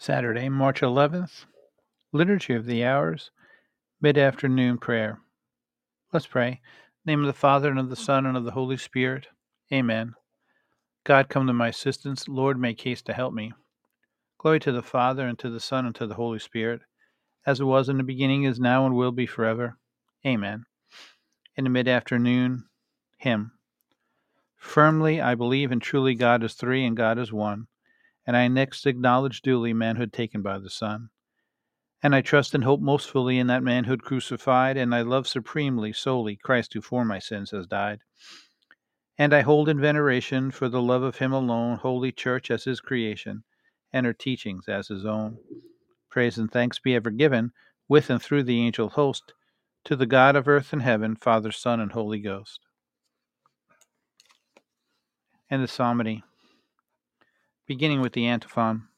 Saturday, March 11th, Liturgy of the Hours, Mid Afternoon Prayer. Let's pray. name of the Father, and of the Son, and of the Holy Spirit. Amen. God, come to my assistance. Lord, make haste to help me. Glory to the Father, and to the Son, and to the Holy Spirit, as it was in the beginning, is now, and will be forever. Amen. In the mid afternoon hymn. Firmly I believe and truly God is three and God is one and I next acknowledge duly manhood taken by the Son. And I trust and hope most fully in that manhood crucified, and I love supremely, solely, Christ who for my sins has died. And I hold in veneration, for the love of Him alone, Holy Church as His creation, and her teachings as His own. Praise and thanks be ever given, with and through the angel host, to the God of earth and heaven, Father, Son, and Holy Ghost. And the Psalmody beginning with the antiphon.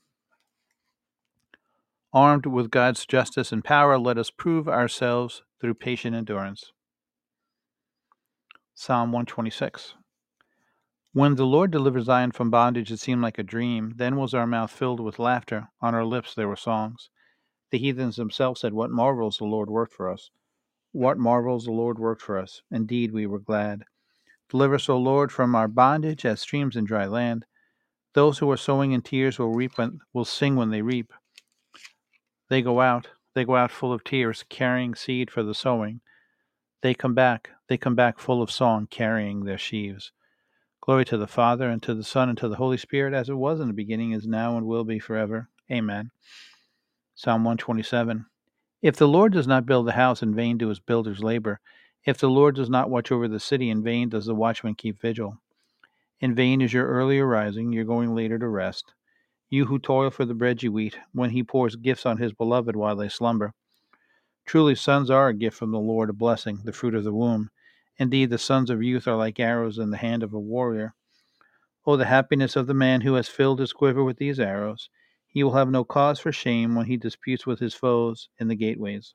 Armed with God's justice and power, let us prove ourselves through patient endurance. Psalm 126. When the Lord delivered Zion from bondage, it seemed like a dream. Then was our mouth filled with laughter, on our lips there were songs. The heathens themselves said, What marvels the Lord worked for us! What marvels the Lord worked for us! Indeed, we were glad. Deliver us, O Lord, from our bondage as streams in dry land. Those who are sowing in tears will reap when, will sing when they reap. They go out, they go out full of tears, carrying seed for the sowing. They come back, they come back full of song, carrying their sheaves. Glory to the Father, and to the Son, and to the Holy Spirit, as it was in the beginning, is now, and will be forever. Amen. Psalm 127. If the Lord does not build the house, in vain do his builders labor. If the Lord does not watch over the city, in vain does the watchman keep vigil. In vain is your early arising, your going later to rest. You who toil for the bread you eat, when he pours gifts on his beloved while they slumber. Truly, sons are a gift from the Lord, a blessing, the fruit of the womb. Indeed, the sons of youth are like arrows in the hand of a warrior. Oh, the happiness of the man who has filled his quiver with these arrows! He will have no cause for shame when he disputes with his foes in the gateways.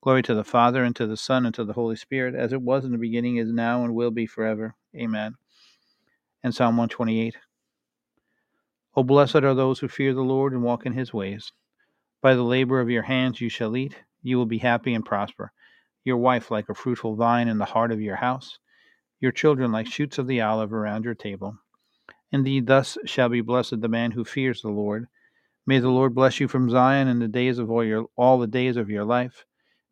Glory to the Father, and to the Son, and to the Holy Spirit, as it was in the beginning, is now, and will be forever. Amen and Psalm 128. O blessed are those who fear the Lord and walk in his ways. By the labor of your hands you shall eat, you will be happy and prosper. Your wife like a fruitful vine in the heart of your house, your children like shoots of the olive around your table. Indeed, thus shall be blessed the man who fears the Lord. May the Lord bless you from Zion in the days of all your all the days of your life.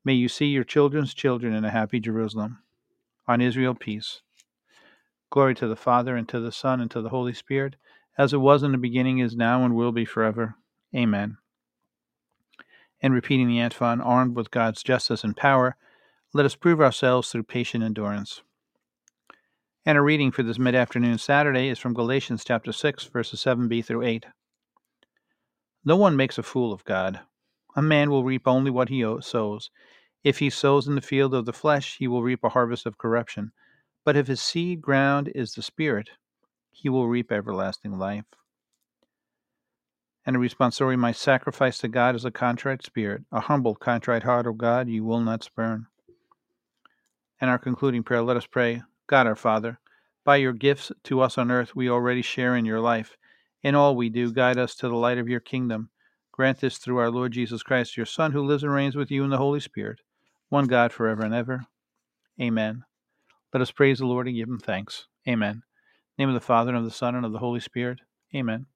May you see your children's children in a happy Jerusalem. On Israel, peace. Glory to the Father, and to the Son, and to the Holy Spirit, as it was in the beginning, is now, and will be forever. Amen. And repeating the antiphon, armed with God's justice and power, let us prove ourselves through patient endurance. And a reading for this mid afternoon Saturday is from Galatians chapter 6, verses 7b through 8. No one makes a fool of God. A man will reap only what he sows. If he sows in the field of the flesh, he will reap a harvest of corruption. But if his seed ground is the Spirit, he will reap everlasting life. And a responsorial, my sacrifice to God is a contrite spirit, a humble, contrite heart, O God, you will not spurn. And our concluding prayer, let us pray God our Father, by your gifts to us on earth, we already share in your life. In all we do, guide us to the light of your kingdom. Grant this through our Lord Jesus Christ, your Son, who lives and reigns with you in the Holy Spirit, one God forever and ever. Amen. Let us praise the Lord and give him thanks. Amen. name of the Father, and of the Son, and of the Holy Spirit. Amen.